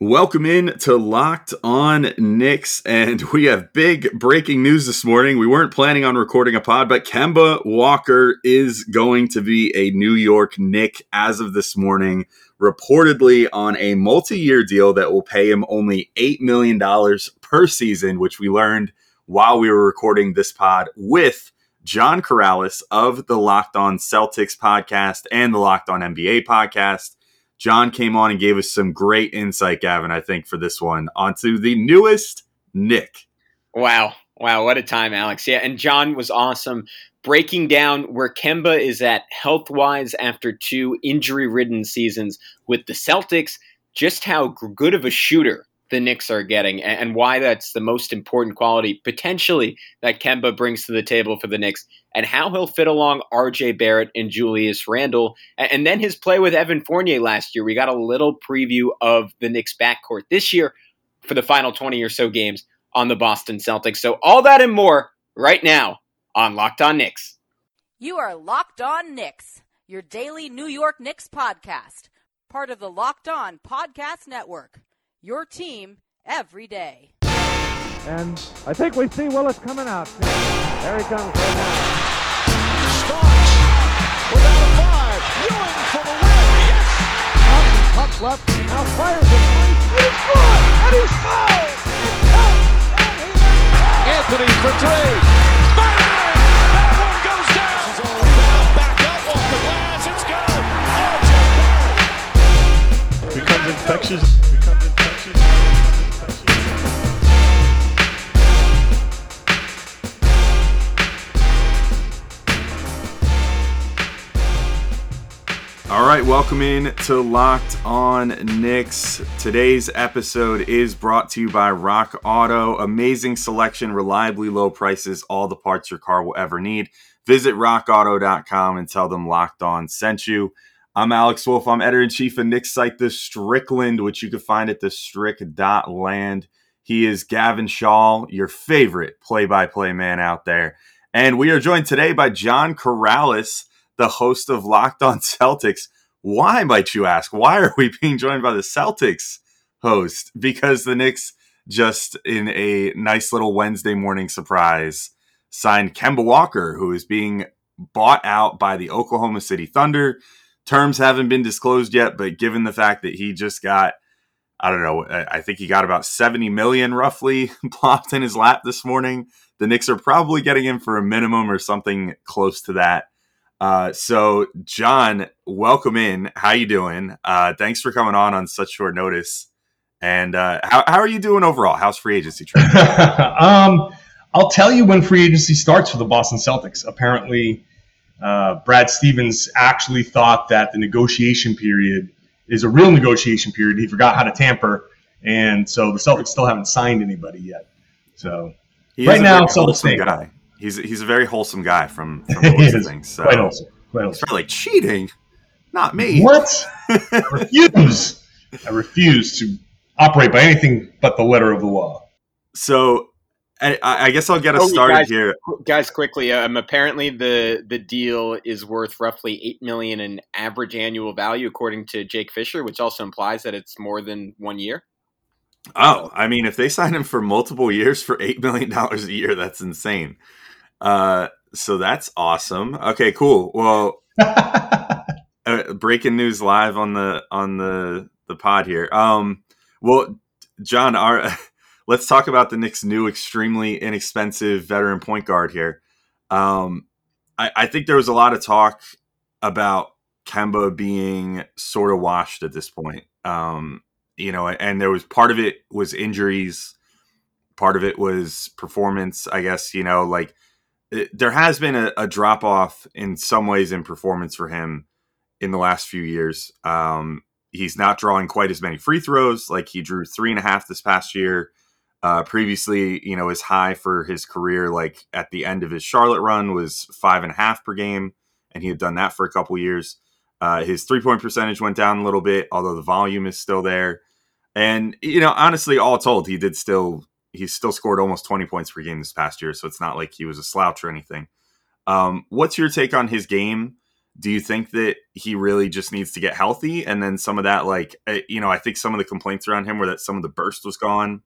Welcome in to Locked On Knicks, and we have big breaking news this morning. We weren't planning on recording a pod, but Kemba Walker is going to be a New York Knick as of this morning, reportedly on a multi-year deal that will pay him only $8 million per season, which we learned while we were recording this pod with John Karalis of the Locked On Celtics podcast and the Locked On NBA podcast. John came on and gave us some great insight, Gavin, I think, for this one onto the newest Knick. Wow. Wow. What a time, Alex. Yeah. And John was awesome breaking down where Kemba is at health wise after two injury ridden seasons with the Celtics, just how good of a shooter the Knicks are getting and why that's the most important quality potentially that Kemba brings to the table for the Knicks and how he'll fit along RJ Barrett and Julius Randle. And then his play with Evan Fournier last year. We got a little preview of the Knicks backcourt this year for the final 20 or so games on the Boston Celtics. So all that and more right now on Locked On Knicks. You are Locked On Knicks, your daily New York Knicks podcast, part of the Locked On Podcast Network your team every day. And I think we see Willis coming out. There he comes right now. Starks without a five. Ewing for the win. Yes. Up, puck left. Now fires it. He's good. And he's fouled. Anthony for three. Bang! That one goes down. This is all about back up off the glass. It's good. RJ Barrett. Becomes infectious. All right, welcome in to Locked On Knicks. Today's episode is brought to you by Rock Auto. Amazing selection, reliably low prices, all the parts your car will ever need. Visit rockauto.com and tell them Locked On sent you. I'm Alex Wolf. I'm editor in chief of Knicks site, The Strickland, which you can find at thestrick.land. He is Gavin Shaw, your favorite play by play man out there. And we are joined today by John Karalis the host of Locked On Celtics. Why, might you ask? Why are we being joined by the Celtics host? Because the Knicks just in a nice little Wednesday morning surprise signed Kemba Walker, who is being bought out by the Oklahoma City Thunder. Terms haven't been disclosed yet, but given the fact that he just got, I don't know, I think he got about 70 million roughly plopped in his lap this morning. The Knicks are probably getting him for a minimum or something close to that. Uh, so, John, welcome in. How you doing? Uh, thanks for coming on on such short notice. And uh, how, how are you doing overall? How's free agency training? um, I'll tell you when free agency starts for the Boston Celtics. Apparently, uh, Brad Stevens actually thought that the negotiation period is a real negotiation period. He forgot how to tamper, and so the Celtics still haven't signed anybody yet. So he right now, Celtics guy. He's he's a very wholesome guy from, from the things. So. Quite wholesome. Quite wholesome. It's like cheating. Not me. What? I refuse. I refuse to operate by anything but the letter of the law. So I, I, guess I'll get us oh, started guys, here, guys. Quickly, um, apparently the the deal is worth roughly eight million in average annual value, according to Jake Fisher, which also implies that it's more than one year. Oh, I mean, if they sign him for multiple years for eight million dollars a year, that's insane. Uh, so that's awesome. Okay, cool. Well, uh, breaking news live on the on the the pod here. Um, well, John, our let's talk about the Knicks' new, extremely inexpensive veteran point guard here. Um, I, I think there was a lot of talk about Kemba being sort of washed at this point. Um, you know, and there was part of it was injuries, part of it was performance. I guess you know, like it, there has been a, a drop off in some ways in performance for him in the last few years. Um, he's not drawing quite as many free throws. Like he drew three and a half this past year. Uh, previously, you know, his high for his career, like at the end of his Charlotte run, was five and a half per game, and he had done that for a couple years. Uh, his three point percentage went down a little bit, although the volume is still there. And you know, honestly, all told, he did still he still scored almost 20 points per game this past year, so it's not like he was a slouch or anything. Um, what's your take on his game? Do you think that he really just needs to get healthy? And then some of that like uh, you know i think some of the complaints around him were that some of the burst was gone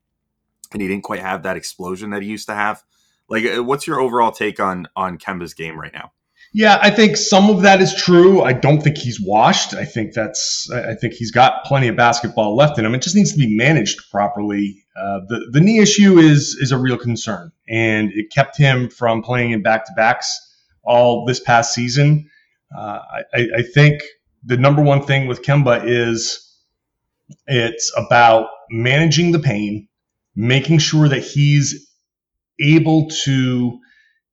and he didn't quite have that explosion that he used to have. Like uh, what's your overall take on on kemba's game right now yeah, I think some of that is true. I don't think he's washed. I think that's. I think he's got plenty of basketball left in him. It just needs to be managed properly. Uh, the the knee issue is is a real concern, and it kept him from playing in back to backs all this past season. Uh, I, I think the number one thing with Kemba is it's about managing the pain, making sure that he's able to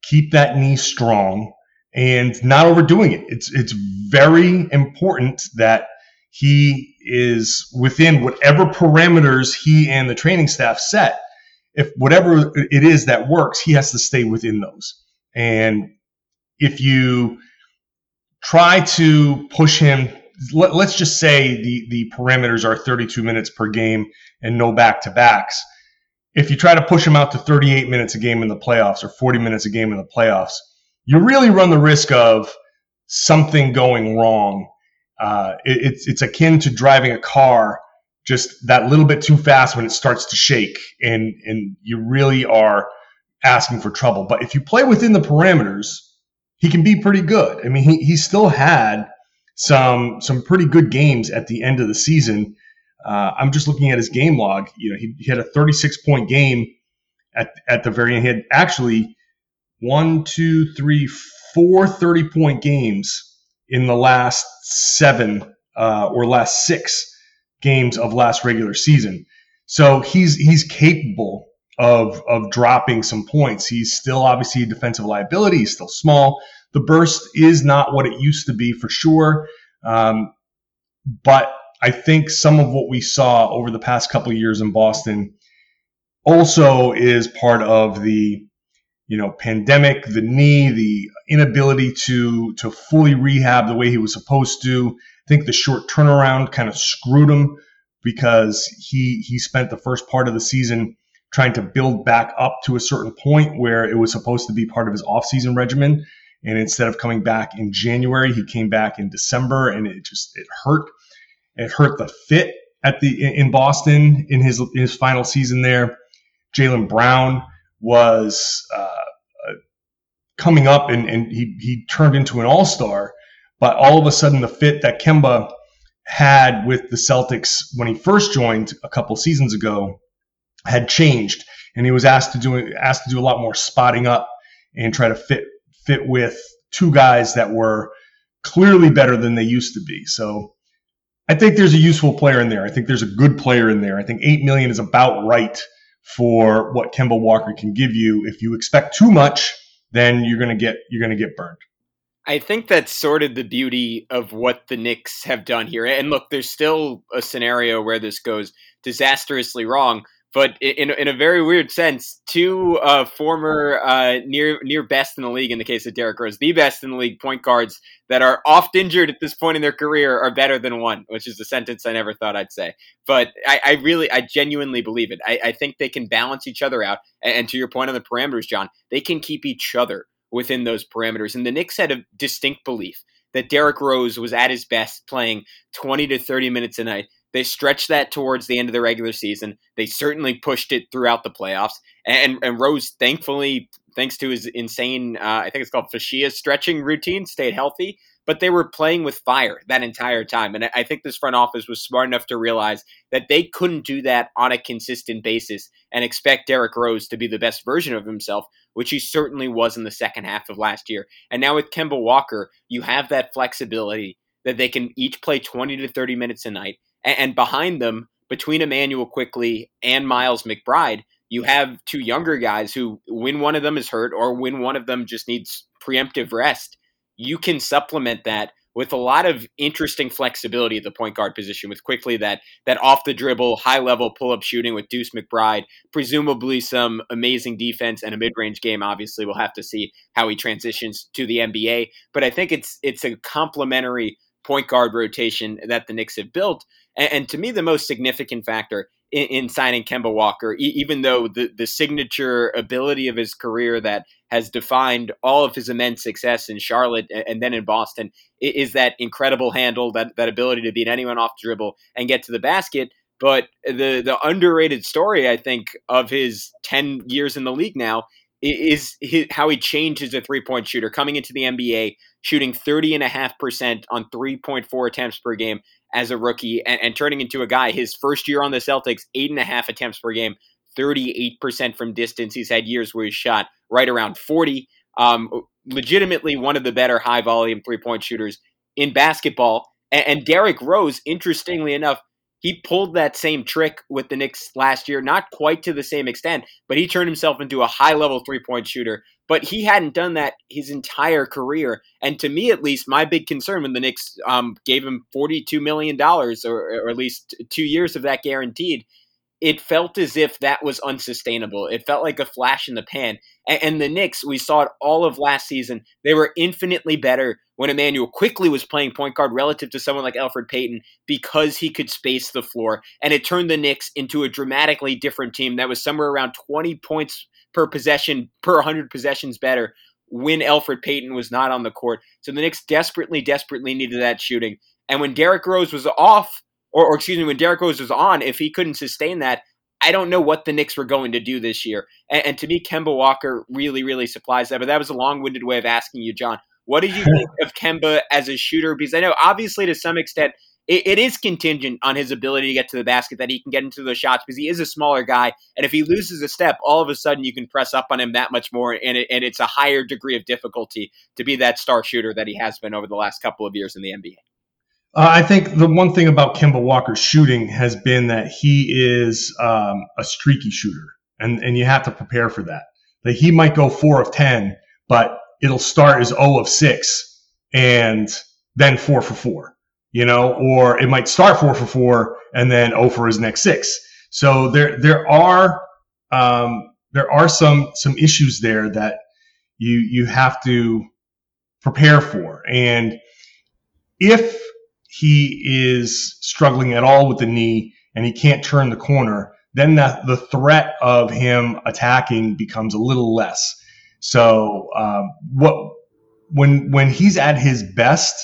keep that knee strong and not overdoing it. It's it's very important that he is within whatever parameters he and the training staff set. If whatever it is that works, he has to stay within those. And if you try to push him, let, us just say the the parameters are 32 minutes per game and no back to backs. If you try to push him out to 38 minutes a game in the playoffs or 40 minutes a game in the playoffs, you really run the risk of something going wrong. Uh, it, it's it's akin to driving a car just that little bit too fast when it starts to shake, and and you really are asking for trouble. But if you play within the parameters, he can be pretty good. I mean, he he still had some some pretty good games at the end of the season. Uh, I'm just looking at his game log. You know, he, he had a 36 point game at at the very end. He had actually one, two, three, four 30 point games in the last seven uh, or last six games of last regular season. So he's he's capable of of dropping some points. He's still obviously a defensive liability. He's still small. The burst is not what it used to be for sure. Um, but I think some of what we saw over the past couple years in Boston also is part of the you know, pandemic, the knee, the inability to to fully rehab the way he was supposed to. I think the short turnaround kind of screwed him because he he spent the first part of the season trying to build back up to a certain point where it was supposed to be part of his offseason regimen. And instead of coming back in January, he came back in December, and it just it hurt. It hurt the fit at the in Boston in his his final season there. Jaylen Brown was uh, coming up and, and he, he turned into an all star. But all of a sudden, the fit that Kemba had with the Celtics when he first joined a couple seasons ago had changed, and he was asked to do asked to do a lot more spotting up and try to fit fit with two guys that were clearly better than they used to be. So I think there's a useful player in there. I think there's a good player in there. I think eight million is about right for what Kemba Walker can give you. If you expect too much, then you're gonna get you're gonna get burned. I think that's sort of the beauty of what the Knicks have done here. And look, there's still a scenario where this goes disastrously wrong but in, in a very weird sense, two uh, former uh, near near best in the league in the case of Derrick Rose, the best in the league point guards that are oft injured at this point in their career are better than one, which is a sentence I never thought I'd say. But I, I really, I genuinely believe it. I, I, think they can balance each other out. And, and to your point on the parameters, John, they can keep each other within those parameters. And the Knicks had a distinct belief that Derrick Rose was at his best playing 20 to 30 minutes a night they stretched that towards the end of the regular season. They certainly pushed it throughout the playoffs. And, and Rose, thankfully, thanks to his insane, uh, I think it's called fascia stretching routine, stayed healthy. But they were playing with fire that entire time. And I think this front office was smart enough to realize that they couldn't do that on a consistent basis and expect Derrick Rose to be the best version of himself, which he certainly was in the second half of last year. And now with Kemba Walker, you have that flexibility that they can each play 20 to 30 minutes a night and behind them, between Immanuel Quickley and Miles McBride, you have two younger guys who, when one of them is hurt or when one of them just needs preemptive rest, you can supplement that with a lot of interesting flexibility at the point guard position with Quickley that that off the dribble high level pull up shooting with Deuce McBride presumably some amazing defense and a mid range game obviously. We'll have to see how he transitions to the NBA but I think it's it's a complementary point guard rotation that the Knicks have built. And, and to me, the most significant factor in, in signing Kemba Walker, e- even though the, the signature ability of his career that has defined all of his immense success in Charlotte and, and then in Boston is that incredible handle, that, that ability to beat anyone off dribble and get to the basket. But the the underrated story, I think, of his ten years in the league now is his, how he changed as a three point shooter coming into the NBA, shooting 30.5% on 3.4 attempts per game as a rookie, and, and turning into a guy his first year on the Celtics, eight and a half attempts per game, 38% from distance. He's had years where he's shot right around 40. Um, legitimately one of the better high volume three point shooters in basketball. And, and Derrick Rose, interestingly enough, he pulled that same trick with the Knicks last year, not quite to the same extent, but he turned himself into a high level three point shooter. But he hadn't done that his entire career. And to me, at least, my big concern when the Knicks um, gave him $42 million, or, or at least two years of that guaranteed, it felt as if that was unsustainable. It felt like a flash in the pan. And, and, the Knicks, we saw it all of last season. They were infinitely better when Immanuel Quickley was playing point guard relative to someone like Elfrid Payton because he could space the floor. And it turned the Knicks into a dramatically different team that was somewhere around 20 points per possession, per 100 possessions better when Elfrid Payton was not on the court. So the Knicks desperately, desperately needed that shooting. And when Derrick Rose was off, or, or excuse me, when Derrick Rose was on, if he couldn't sustain that, I don't know what the Knicks were going to do this year. And, and to me, Kemba Walker really, really supplies that. But that was a long winded way of asking you, John. What did you think of Kemba as a shooter? Because I know, obviously, to some extent, it, it is contingent on his ability to get to the basket, that he can get into those shots because he is a smaller guy. And if he loses a step, all of a sudden you can press up on him that much more. And, it, and it's a higher degree of difficulty to be that star shooter that he has been over the last couple of years in the NBA. Uh, I think the one thing about Kemba Walker's shooting has been that he is um, a streaky shooter, and and you have to prepare for that. That he might go four of ten, but it'll start as zero of six, and then four for four, you know, or it might start four for four and then zero for his next six. So there there are um, there are some some issues there that you you have to prepare for, and if he is struggling at all with the knee and he can't turn the corner, then the, the threat of him attacking becomes a little less. So um, what when when he's at his best,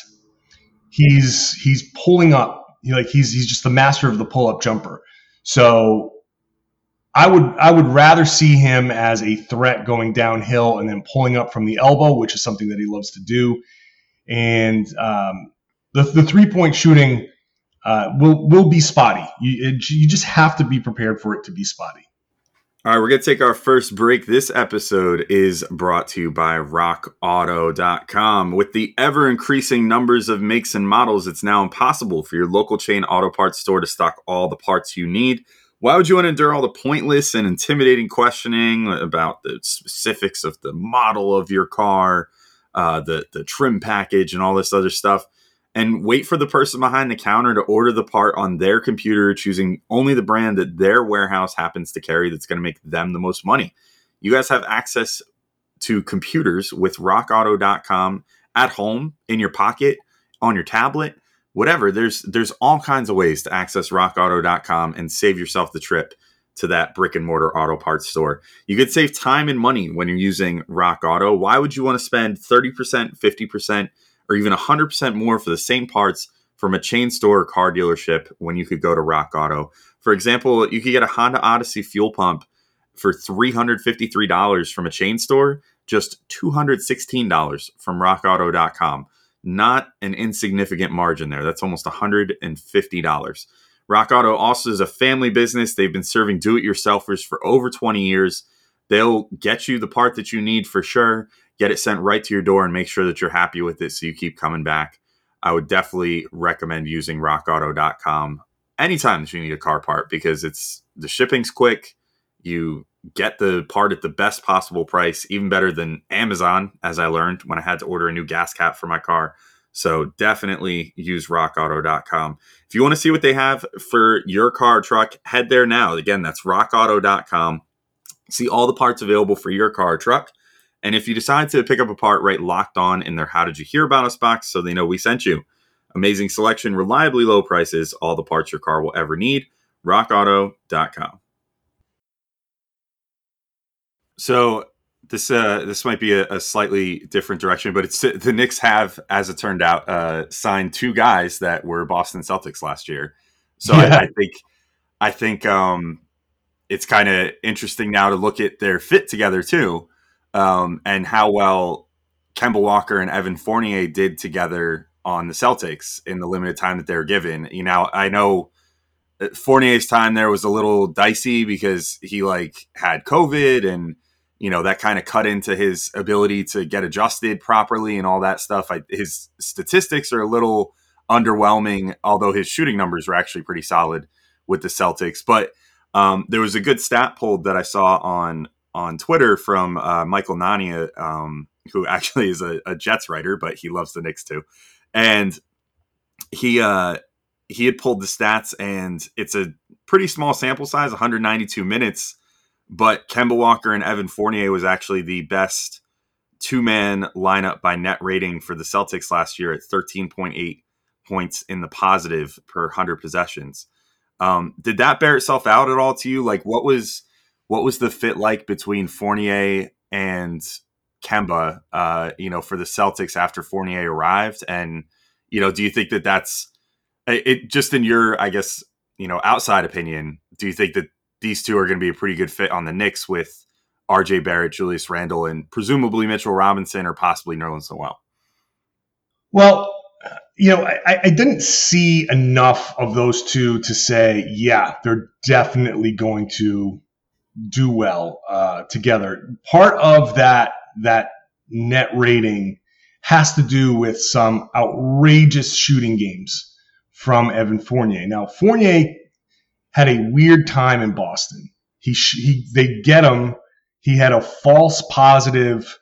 he's he's pulling up. like he's he's just the master of the pull up jumper. So I would I would rather see him as a threat going downhill and then pulling up from the elbow, which is something that he loves to do. And um, the, the three point shooting uh, will will be spotty. You, it, you just have to be prepared for it to be spotty. All right, we're going to take our first break. This episode is brought to you by rockauto.com. With the ever increasing numbers of makes and models, it's now impossible for your local chain auto parts store to stock all the parts you need. Why would you want to endure all the pointless and intimidating questioning about the specifics of the model of your car, uh, the, the trim package, and all this other stuff? And wait for the person behind the counter to order the part on their computer, choosing only the brand that their warehouse happens to carry that's going to make them the most money. You guys have access to computers with rockauto.com at home, in your pocket, on your tablet, whatever. There's there's all kinds of ways to access rockauto.com and save yourself the trip to that brick and mortar auto parts store. You could save time and money when you're using Rock Auto. Why would you want to spend 30%, 50%? Or even 100% more for the same parts from a chain store or car dealership when you could go to Rock Auto. For example, you could get a Honda Odyssey fuel pump for $353 from a chain store, just $216 from rockauto.com. Not an insignificant margin there. That's almost $150. Rock Auto also is a family business. They've been serving do it yourselfers for over 20 years. They'll get you the part that you need for sure get it sent right to your door and make sure that you're happy with it so you keep coming back. I would definitely recommend using rockauto.com anytime that you need a car part because it's the shipping's quick. You get the part at the best possible price, even better than Amazon, as I learned when I had to order a new gas cap for my car. So definitely use rockauto.com. If you want to see what they have for your car truck, head there now. Again, that's rockauto.com. See all the parts available for your car truck and if you decide to pick up a part, write locked on in their How Did You Hear About Us box so they know we sent you. Amazing selection, reliably low prices, all the parts your car will ever need. RockAuto.com. So this uh, this might be a, a, slightly different direction, but it's the Knicks have, as it turned out, uh, signed two guys that were Boston Celtics last year. So yeah. I, I, think I think um, it's kind of interesting now to look at their fit together too, um, and how well Kemba Walker and Evan Fournier did together on the Celtics in the limited time that they were given. You know, I know Fournier's time there was a little dicey because he like had COVID and you know that kind of cut into his ability to get adjusted properly and all that stuff. I, his statistics are a little underwhelming, although his shooting numbers were actually pretty solid with the Celtics. But um, there was a good stat pulled that I saw on on Twitter from uh, Michael Nania, um, who actually is a, a, Jets writer, but he loves the Knicks too, and he uh, he had pulled the stats, and it's a pretty small sample size, 192 minutes but Kemba Walker and Evan Fournier was actually the best two man lineup by net rating for the Celtics last year at 13.8 points in the positive per 100 possessions. Um, did that bear itself out at all to you? Like, what was what was the fit like between Fournier and Kemba? Uh, you know, for the Celtics after Fournier arrived, and you know, do you think that that's it? Just in your, I guess, you know, outside opinion, do you think that these two are going to be a pretty good fit on the Knicks with RJ Barrett, Julius Randle, and presumably Mitchell Robinson or possibly Nerlens Noel. Well, you know, I, I, didn't see enough of those two to say, yeah, they're definitely going to do well uh, together. Part of that that net rating has to do with some outrageous shooting games from Evan Fournier. Now, Fournier had a weird time in Boston. He, he they get him. He had a false positive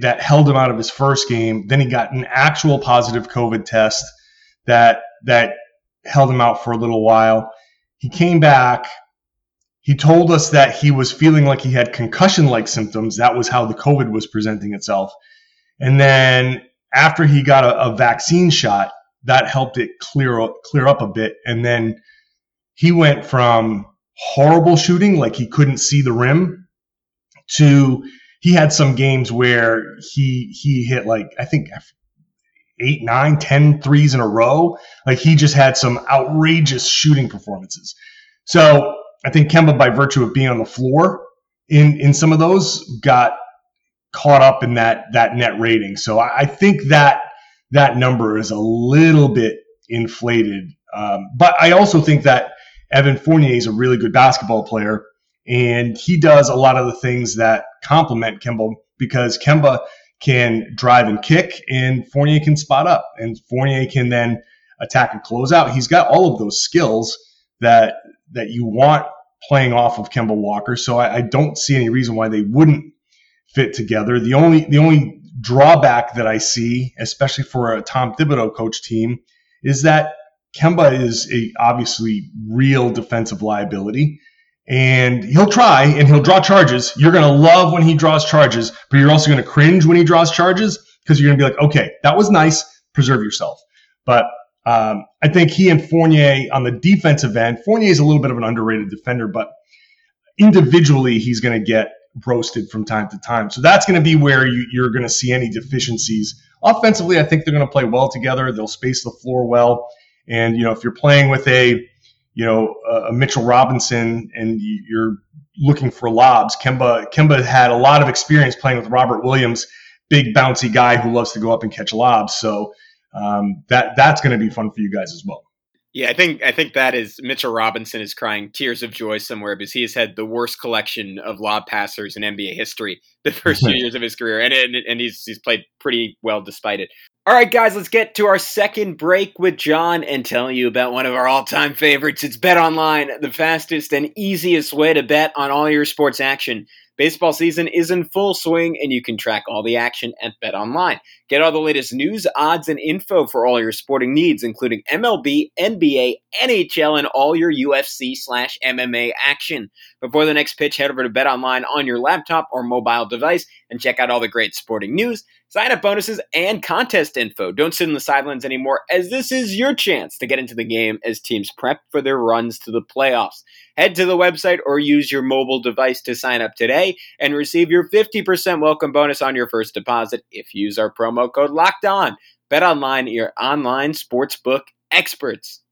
that held him out of his first game. Then he got an actual positive COVID test that that held him out for a little while. He came back. He told us that he was feeling like he had concussion like symptoms. That was how the COVID was presenting itself. And then after he got a, a vaccine shot, that helped it clear clear up a bit. And then he went from horrible shooting, like he couldn't see the rim, to he had some games where he he hit like I think eight, nine, ten threes in a row. Like he just had some outrageous shooting performances. So I think Kemba, by virtue of being on the floor in in some of those, got caught up in that that net rating. So I, I think that that number is a little bit inflated. Um, but I also think that Evan Fournier is a really good basketball player, and he does a lot of the things that complement Kemba because Kemba can drive and kick, and Fournier can spot up, and Fournier can then attack and close out. He's got all of those skills that that you want playing off of Kemba Walker. So I, I don't see any reason why they wouldn't fit together. The only the only drawback that I see, especially for a Tom Thibodeau coach team, is that Kemba is a obviously real defensive liability. And he'll try and he'll draw charges. You're going to love when he draws charges, but you're also going to cringe when he draws charges because you're going to be like, okay, that was nice. Preserve yourself. But um, I think he and Fournier on the defensive end, Fournier is a little bit of an underrated defender, but individually, he's going to get roasted from time to time. So that's going to be where you, you're going to see any deficiencies. Offensively, I think they're going to play well together. They'll space the floor well. And you know, if you're playing with a you know a Mitchell Robinson and you're looking for lobs, Kemba Kemba had a lot of experience playing with Robert Williams, big bouncy guy who loves to go up and catch lobs. So um, that that's going to be fun for you guys as well. Yeah, I think I think that is Mitchell Robinson is crying tears of joy somewhere because he has had the worst collection of lob passers in NBA history the first few years of his career, and and, and he's he's played pretty well despite it. All right, guys, let's get to our second break with John and tell you about one of our all time favorites. It's Bet Online, the fastest and easiest way to bet on all your sports action. Baseball season is in full swing, and you can track all the action at Bet Online. Get all the latest news, odds, and info for all your sporting needs, including MLB, NBA, NHL, and all your UFC slash MMA action. Before the next pitch, head over to Bet Online on your laptop or mobile device and check out all the great sporting news sign up bonuses, and contest info. Don't sit in the sidelines anymore, as this is your chance to get into the game as teams prep for their runs to the playoffs. Head to the website or use your mobile device to sign up today and receive your 50% welcome bonus on your first deposit if you use our promo code Locked On. Bet online, your online sportsbook experts.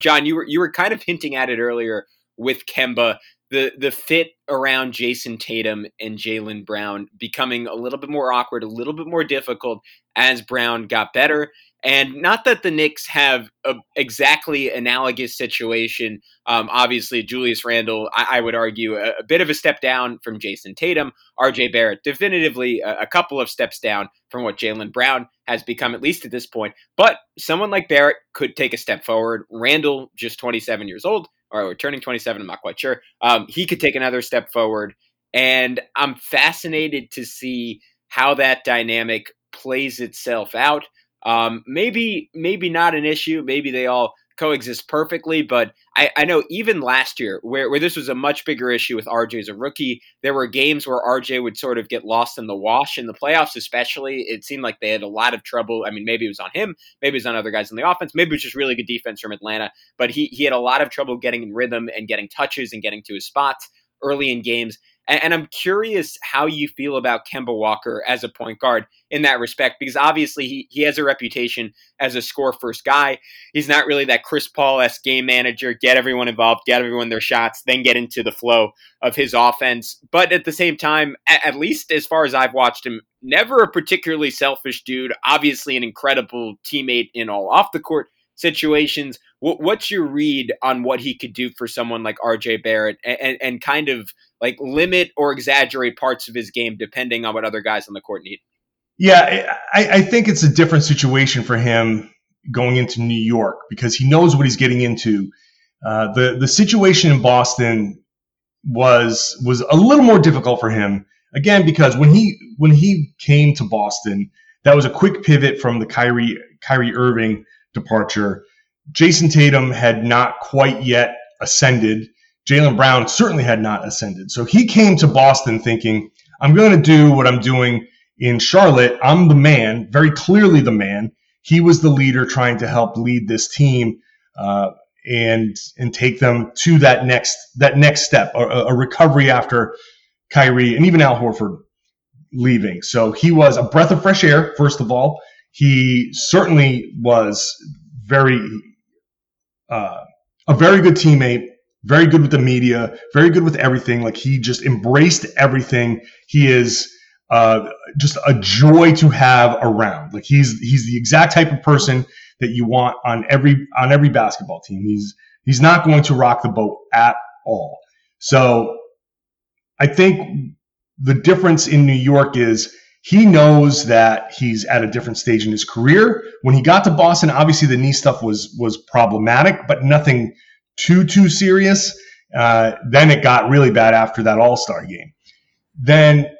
John, you were you were kind of hinting at it earlier with Kemba the the fit around Jayson Tatum and Jaylen Brown becoming a little bit more awkward, a little bit more difficult as Brown got better. And not that the Knicks have a exactly analogous situation. Um, obviously, Julius Randle, I, I would argue, a, a, bit of a step down from Jayson Tatum. RJ Barrett, definitively a, a couple of steps down from what Jaylen Brown has become, at least at this point. But someone like Barrett could take a step forward. Randle, just 27 years old, or turning 27, I'm not quite sure. Um, he could take another step forward. And I'm fascinated to see how that dynamic plays itself out. Um, maybe, maybe not an issue. Maybe they all coexist perfectly. But I, I, know even last year, where, where this was a much bigger issue with RJ as a rookie, there were games where RJ would sort of get lost in the wash in the playoffs, especially. It seemed like they had a lot of trouble. I mean, maybe it was on him, maybe it was on other guys in the offense, maybe it was just really good defense from Atlanta, but he, he had a lot of trouble getting in rhythm and getting touches and getting to his spots early in games. And, and I'm curious how you feel about Kemba Walker as a point guard in that respect, because obviously he, he has a reputation as a score first guy. He's not really that Chris Paul esque game manager, get everyone involved, get everyone their shots, then get into the flow of his offense. But at the same time, at, at least as far as I've watched him, never a particularly selfish dude, obviously an incredible teammate in all off the court situations. What's your read on what he could do for someone like RJ Barrett and, and kind of like limit or exaggerate parts of his game depending on what other guys on the court need? Yeah, I, I think it's a different situation for him going into New York because he knows what he's getting into. Uh, the the situation in Boston was was a little more difficult for him again because when he when he came to Boston, that was a quick pivot from the Kyrie Kyrie Irving departure. Jayson Tatum had not quite yet ascended. Jaylen Brown certainly had not ascended. So he came to Boston thinking, I'm going to do what I'm doing in Charlotte. I'm the man, very clearly the man. He was the leader trying to help lead this team uh, and and take them to that next that next step, a, a recovery after Kyrie and even Al Horford leaving. So he was a breath of fresh air, first of all. He certainly was very uh, a very good teammate, very good with the media, very good with everything. Like he just embraced everything. He is uh, just a joy to have around. Like he's he's the exact type of person that you want on every on every basketball team. He's he's not going to rock the boat at all. So I think the difference in New York is he knows that he's at a different stage in his career. When he got to Boston, obviously the knee stuff was was problematic, but nothing too too serious. Uh, then it got really bad after that All Star game. Then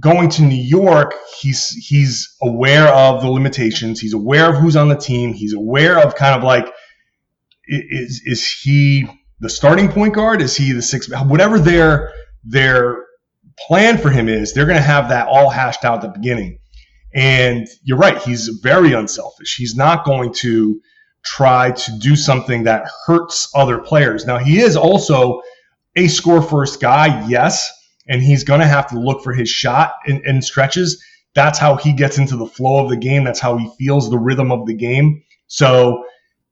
going to New York, he's he's aware of the limitations. He's aware of who's on the team. He's aware of kind of like is is he the starting point guard? Is he the sixth? Whatever their their plan for him is they're going to have that all hashed out at the beginning. And you're right, he's very unselfish. He's not going to try to do something that hurts other players. Now, he is also a score first guy, yes, and he's going to have to look for his shot in, in stretches. That's how he gets into the flow of the game. That's how he feels the rhythm of the game. So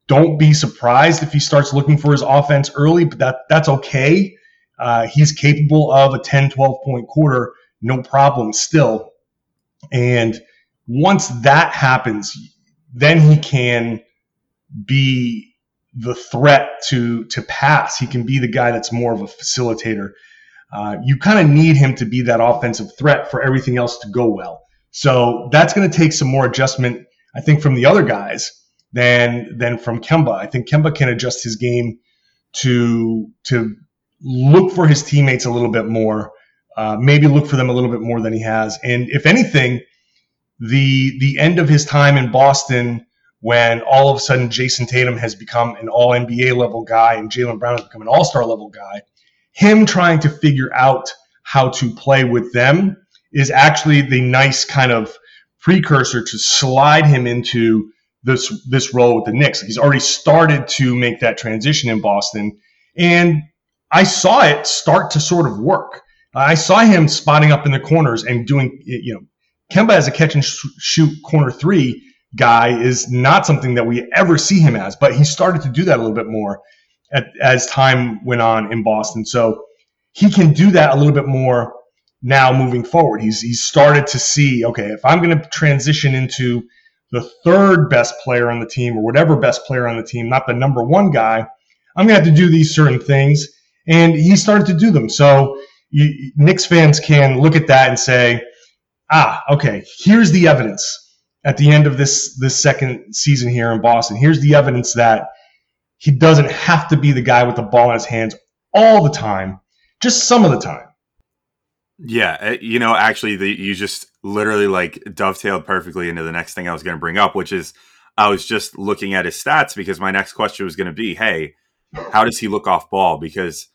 don't be surprised if he starts looking for his offense early, but that that's okay uh, he's capable of a 10, 12 point quarter, no problem still. And once that happens, then he can be the threat to to pass. He can be the guy that's more of a facilitator. Uh, you kind of need him to be that offensive threat for everything else to go well. So that's going to take some more adjustment, I think, from the other guys than than from Kemba. I think Kemba can adjust his game to to look for his teammates a little bit more, uh, maybe look for them a little bit more than he has. And if anything, the the end of his time in Boston, when all of a sudden Jayson Tatum has become an All NBA level guy and Jaylen Brown has become an All Star level guy, him trying to figure out how to play with them is actually the nice kind of precursor to slide him into this this role with the Knicks. He's already started to make that transition in Boston, and I saw it start to sort of work. I saw him spotting up in the corners and doing, you know, Kemba as a catch and shoot corner three guy is not something that we ever see him as, but he started to do that a little bit more at, as time went on in Boston. So he can do that a little bit more now moving forward. He's he's started to see, okay, if I'm going to transition into the third best player on the team or whatever best player on the team, not the number one guy, I'm going to have to do these certain things. And he started to do them. So you, Knicks fans can look at that and say, ah, okay, here's the evidence at the end of this this second season here in Boston. Here's the evidence that he doesn't have to be the guy with the ball in his hands all the time, just some of the time. Yeah, eh, you know, actually, the, you just literally like dovetailed perfectly into the next thing I was going to bring up, which is I was just looking at his stats because my next question was going to be, hey, how does he look off ball? Because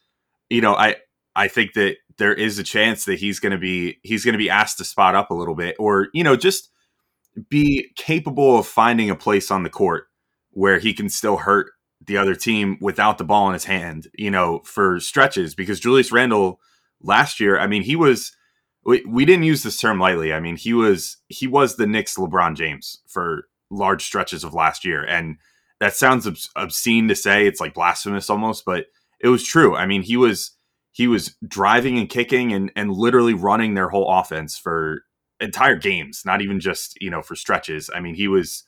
you know, I I think that there is a chance that he's going to be he's going to be asked to spot up a little bit, or you know, just be capable of finding a place on the court where he can still hurt the other team without the ball in his hand, you know, for stretches. Because Julius Randle last year, I mean, he was we, we didn't use this term lightly. I mean, he was he was the Knicks LeBron James for large stretches of last year, and that sounds obs- obscene to say. It's like blasphemous almost, but it was true. I mean, he was he was driving and kicking and and literally running their whole offense for entire games, not even just you know for stretches. I mean, he was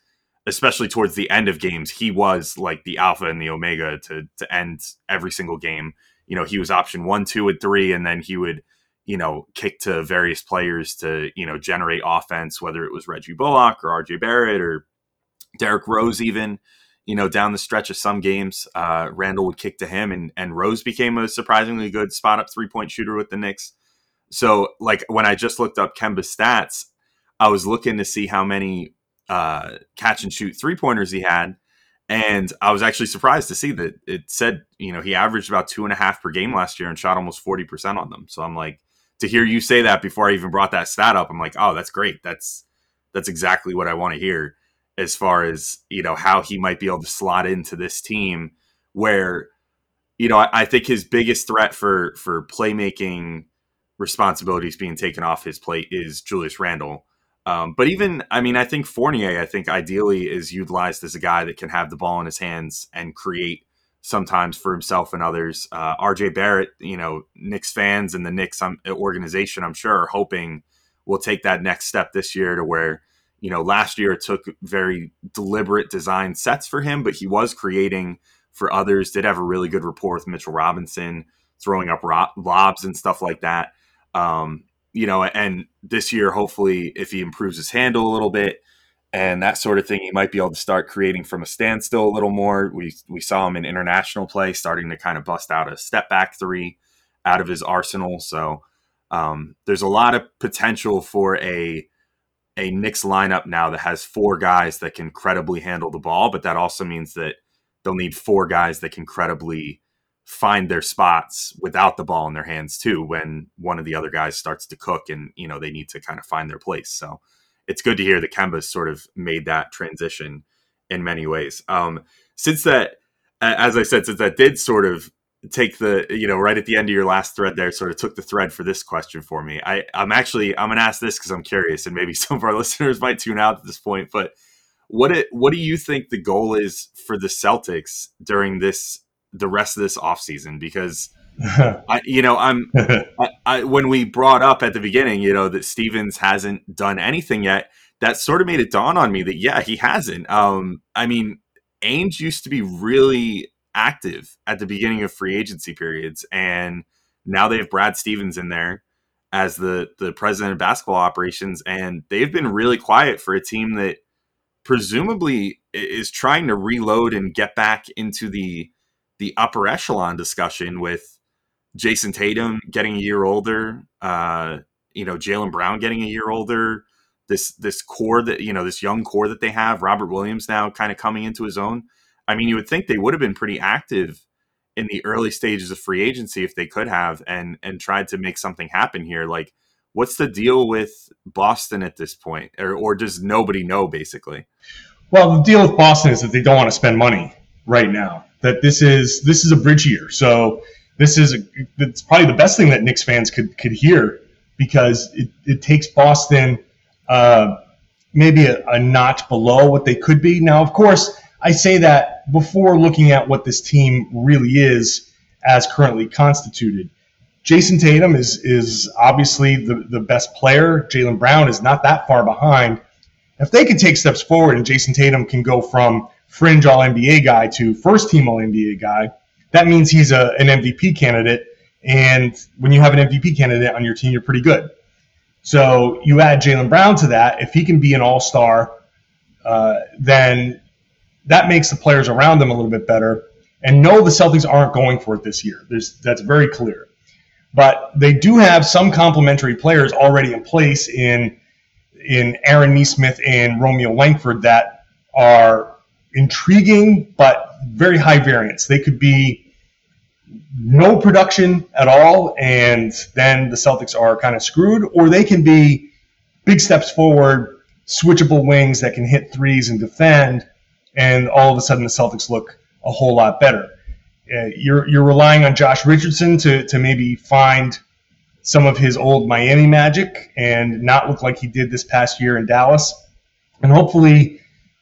especially towards the end of games, he was like the alpha and the omega to to end every single game. You know, he was option one, two, and three, and then he would you know kick to various players to you know generate offense, whether it was Reggie Bullock or R.J. Barrett or Derrick Rose, even you know down the stretch of some games, uh, Randle would kick to him, and and Rose became a surprisingly good spot up three point shooter with the Knicks. So like when I just looked up Kemba's stats, I was looking to see how many uh, catch and shoot three pointers he had. And I was actually surprised to see that it said, you know, he averaged about two and a half per game last year and shot almost 40% on them. So I'm like, to hear you say that before I even brought that stat up, I'm like, oh, that's great. That's, that's exactly what I want to hear as far as, you know, how he might be able to slot into this team where, you know, I, I think his biggest threat for, for playmaking responsibilities being taken off his plate is Julius Randle um, but even, I mean, I think Fournier, I think ideally is utilized as a guy that can have the ball in his hands and create sometimes for himself and others. Uh, RJ Barrett, you know, Knicks fans and the Knicks um, organization, I'm sure, are hoping will take that next step this year to where, you know, last year it took very deliberate design sets for him, but he was creating for others, did have a really good rapport with Mitchell Robinson, throwing up lobs and stuff like that. Um, you know, and this year, hopefully, if he improves his handle a little bit and that sort of thing, he might be able to start creating from a standstill a little more. We we saw him in international play starting to kind of bust out a step back three out of his arsenal. So um, there's a lot of potential for a a Knicks lineup now that has four guys that can credibly handle the ball, but that also means that they'll need four guys that can credibly find their spots without the ball in their hands too when one of the other guys starts to cook and you know they need to kind of find their place. So it's good to hear that Kemba's sort of made that transition in many ways. Um, since that as I said since that did sort of take the you know right at the end of your last thread there sort of took the thread for this question for me I I'm actually I'm gonna ask this because I'm curious and maybe some of our listeners might tune out at this point but what it, what do you think the goal is for the Celtics during this the rest of this offseason because I, you know I'm I, I, when we brought up at the beginning you know that Stevens hasn't done anything yet that sort of made it dawn on me that yeah he hasn't. Um I mean Ainge used to be really active at the beginning of free agency periods and now they have Brad Stevens in there as the the president of basketball operations and they've been really quiet for a team that presumably is trying to reload and get back into the the upper echelon discussion with Jayson Tatum getting a year older, uh, you know, Jaylen Brown getting a year older, this this core that you know, this young core that they have, Robert Williams now kind of coming into his own. I mean, you would think they would have been pretty active in the early stages of free agency if they could have and and tried to make something happen here. Like, what's the deal with Boston at this point, or or does nobody know basically? Well, the deal with Boston is that they don't want to spend money right now. That this is this is a bridge year, so this is a, it's probably the best thing that Knicks fans could could hear because it, it takes Boston uh, maybe a, a notch below what they could be. Now, of course, I say that before looking at what this team really is as currently constituted. Jayson Tatum is is obviously the, the best player. Jaylen Brown is not that far behind. If they could take steps forward and Jayson Tatum can go from fringe All NBA guy to first team All NBA guy, that means he's a, an MVP candidate. And when you have an MVP candidate on your team, you're pretty good. So you add Jaylen Brown to that. If he can be an All Star, uh, then that makes the players around them a little bit better. And no, the Celtics aren't going for it this year. There's, that's very clear. But they do have some complementary players already in place in in Aaron Nesmith and Romeo Langford that are intriguing but very high variance. They could be no production at all, and then the Celtics are kind of screwed, or they can be big steps forward, switchable wings that can hit threes and defend, and all of a sudden the Celtics look a whole lot better. Uh, you're you're relying on Josh Richardson to to maybe find some of his old Miami magic and not look like he did this past year in Dallas, and hopefully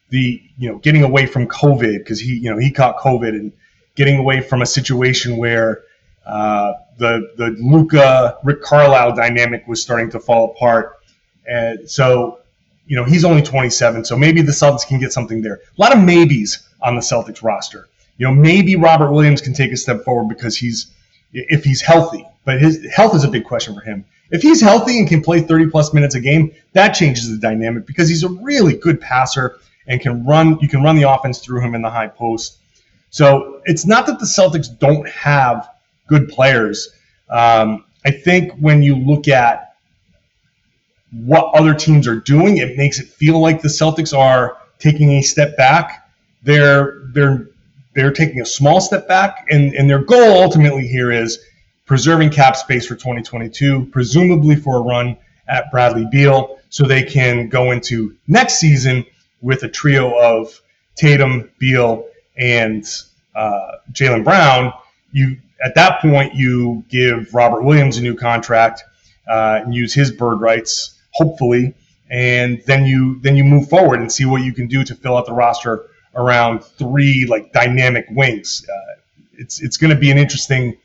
the you know getting away from COVID because he you know he caught COVID and getting away from a situation where uh, the the Luka Rick Carlisle dynamic was starting to fall apart, and so you know he's only 27, so maybe the Celtics can get something there. A lot of maybes on the Celtics roster. You know, maybe Robert Williams can take a step forward because he's if he's healthy, but his health is a big question for him. If he's healthy and can play 30 plus minutes a game, that changes the dynamic because he's a really good passer and can run. You can run the offense through him in the high post. So it's not that the Celtics don't have good players. Um, I think when you look at what other teams are doing, it makes it feel like the Celtics are taking a step back. They're they're they're taking a small step back, and, and their goal ultimately here is preserving cap space for 2022, presumably for a run at Bradley Beal, so they can go into next season with a trio of Tatum, Beal, and uh, Jaylen Brown. You at that point you give Robert Williams a new contract uh, and use his bird rights, hopefully, and then you then you move forward and see what you can do to fill out the roster around three like dynamic wings. Uh, it's it's going to be an interesting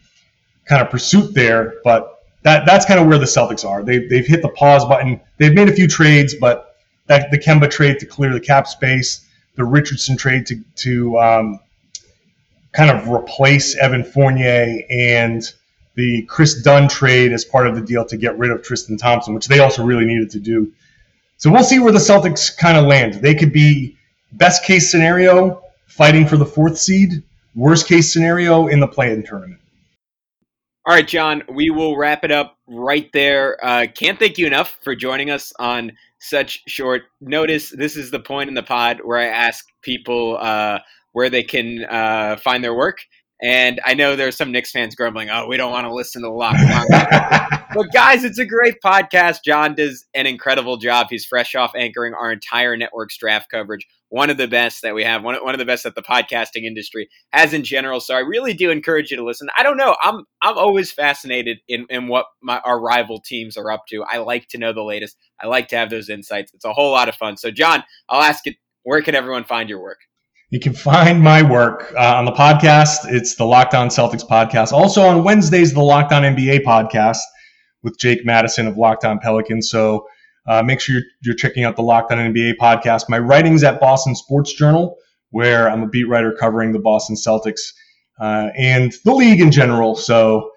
kind of pursuit there, but that that's kind of where the Celtics are. They they've hit the pause button. They've made a few trades, but that the Kemba trade to clear the cap space, the Richardson trade to to um, kind of replace Evan Fournier, and the Kris Dunn trade as part of the deal to get rid of Tristan Thompson, which they also really needed to do. So we'll see where the Celtics kind of land. They could be best case scenario fighting for the fourth seed, worst case scenario in the play-in tournament. All right, John, we will wrap it up right there. Uh, can't thank you enough for joining us on such short notice. This is the point in the pod where I ask people uh, where they can uh, find their work. And I know there's some Knicks fans grumbling, oh, we don't want to listen to the Locked On. but guys, it's a great podcast. John does an incredible job. He's fresh off anchoring our entire network's draft coverage. One of the best that we have, one, one of the best that the podcasting industry has in general. So I really do encourage you to listen. I don't know. I'm I'm always fascinated in, in what my, our rival teams are up to. I like to know the latest. I like to have those insights. It's a whole lot of fun. So John, I'll ask you, where can everyone find your work? You can find my work uh, on the podcast. It's the Locked On Celtics podcast. Also on Wednesdays, the Locked On NBA podcast with Jake Madison of Locked On Pelicans. So uh, make sure you're, you're, checking out the Locked On NBA podcast. My writing's at Boston Sports Journal, where I'm a beat writer covering the Boston Celtics uh, and the league in general. So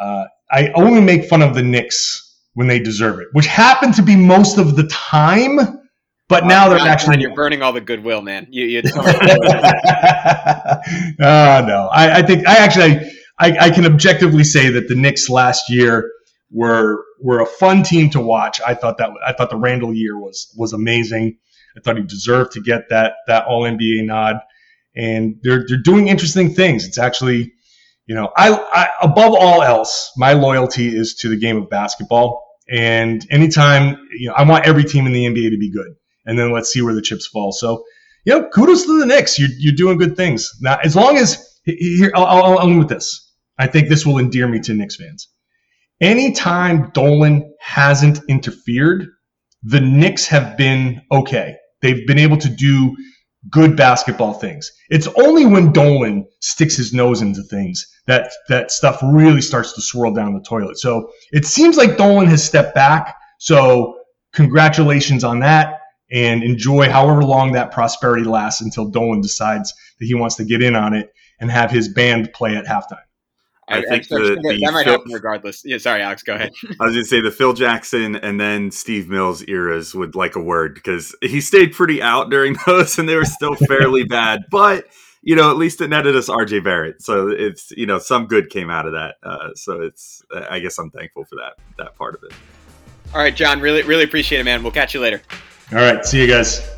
uh, I only make fun of the Knicks when they deserve it, which happen to be most of the time but now they're actually you're burning all the goodwill, man. You, you uh, no, I, I, think I actually I, I, can objectively say that the Knicks last year were were a fun team to watch. I thought that I thought the Randle year was was amazing. I thought he deserved to get that that All NBA nod, and they're they're doing interesting things. It's actually, you know, I, I above all else, my loyalty is to the game of basketball And anytime, you know, I want every team in the NBA to be good. And then let's see where the chips fall. So, you know, kudos to the Knicks. You're, you're doing good things. Now, as long as, here, I'll, I'll, I'll end with this. I think this will endear me to Knicks fans. Anytime Dolan hasn't interfered, the Knicks have been okay. They've been able to do good basketball things. It's only when Dolan sticks his nose into things that that stuff really starts to swirl down the toilet. So it seems like Dolan has stepped back. So congratulations on that and enjoy however long that prosperity lasts until Dolan decides that he wants to get in on it and have his band play at halftime. I, I think the, the that might Phil, happen regardless. Yeah, sorry, Alex. Go ahead. I was going to say the Phil Jackson and then Steve Mills eras would like a word because he stayed pretty out during those, and they were still fairly bad. But you know, at least it netted us RJ Barrett, so it's you know some good came out of that. Uh, so it's I guess I'm thankful for that that part of it. All right, John. Really really appreciate it, man. We'll catch you later. All right. See you guys.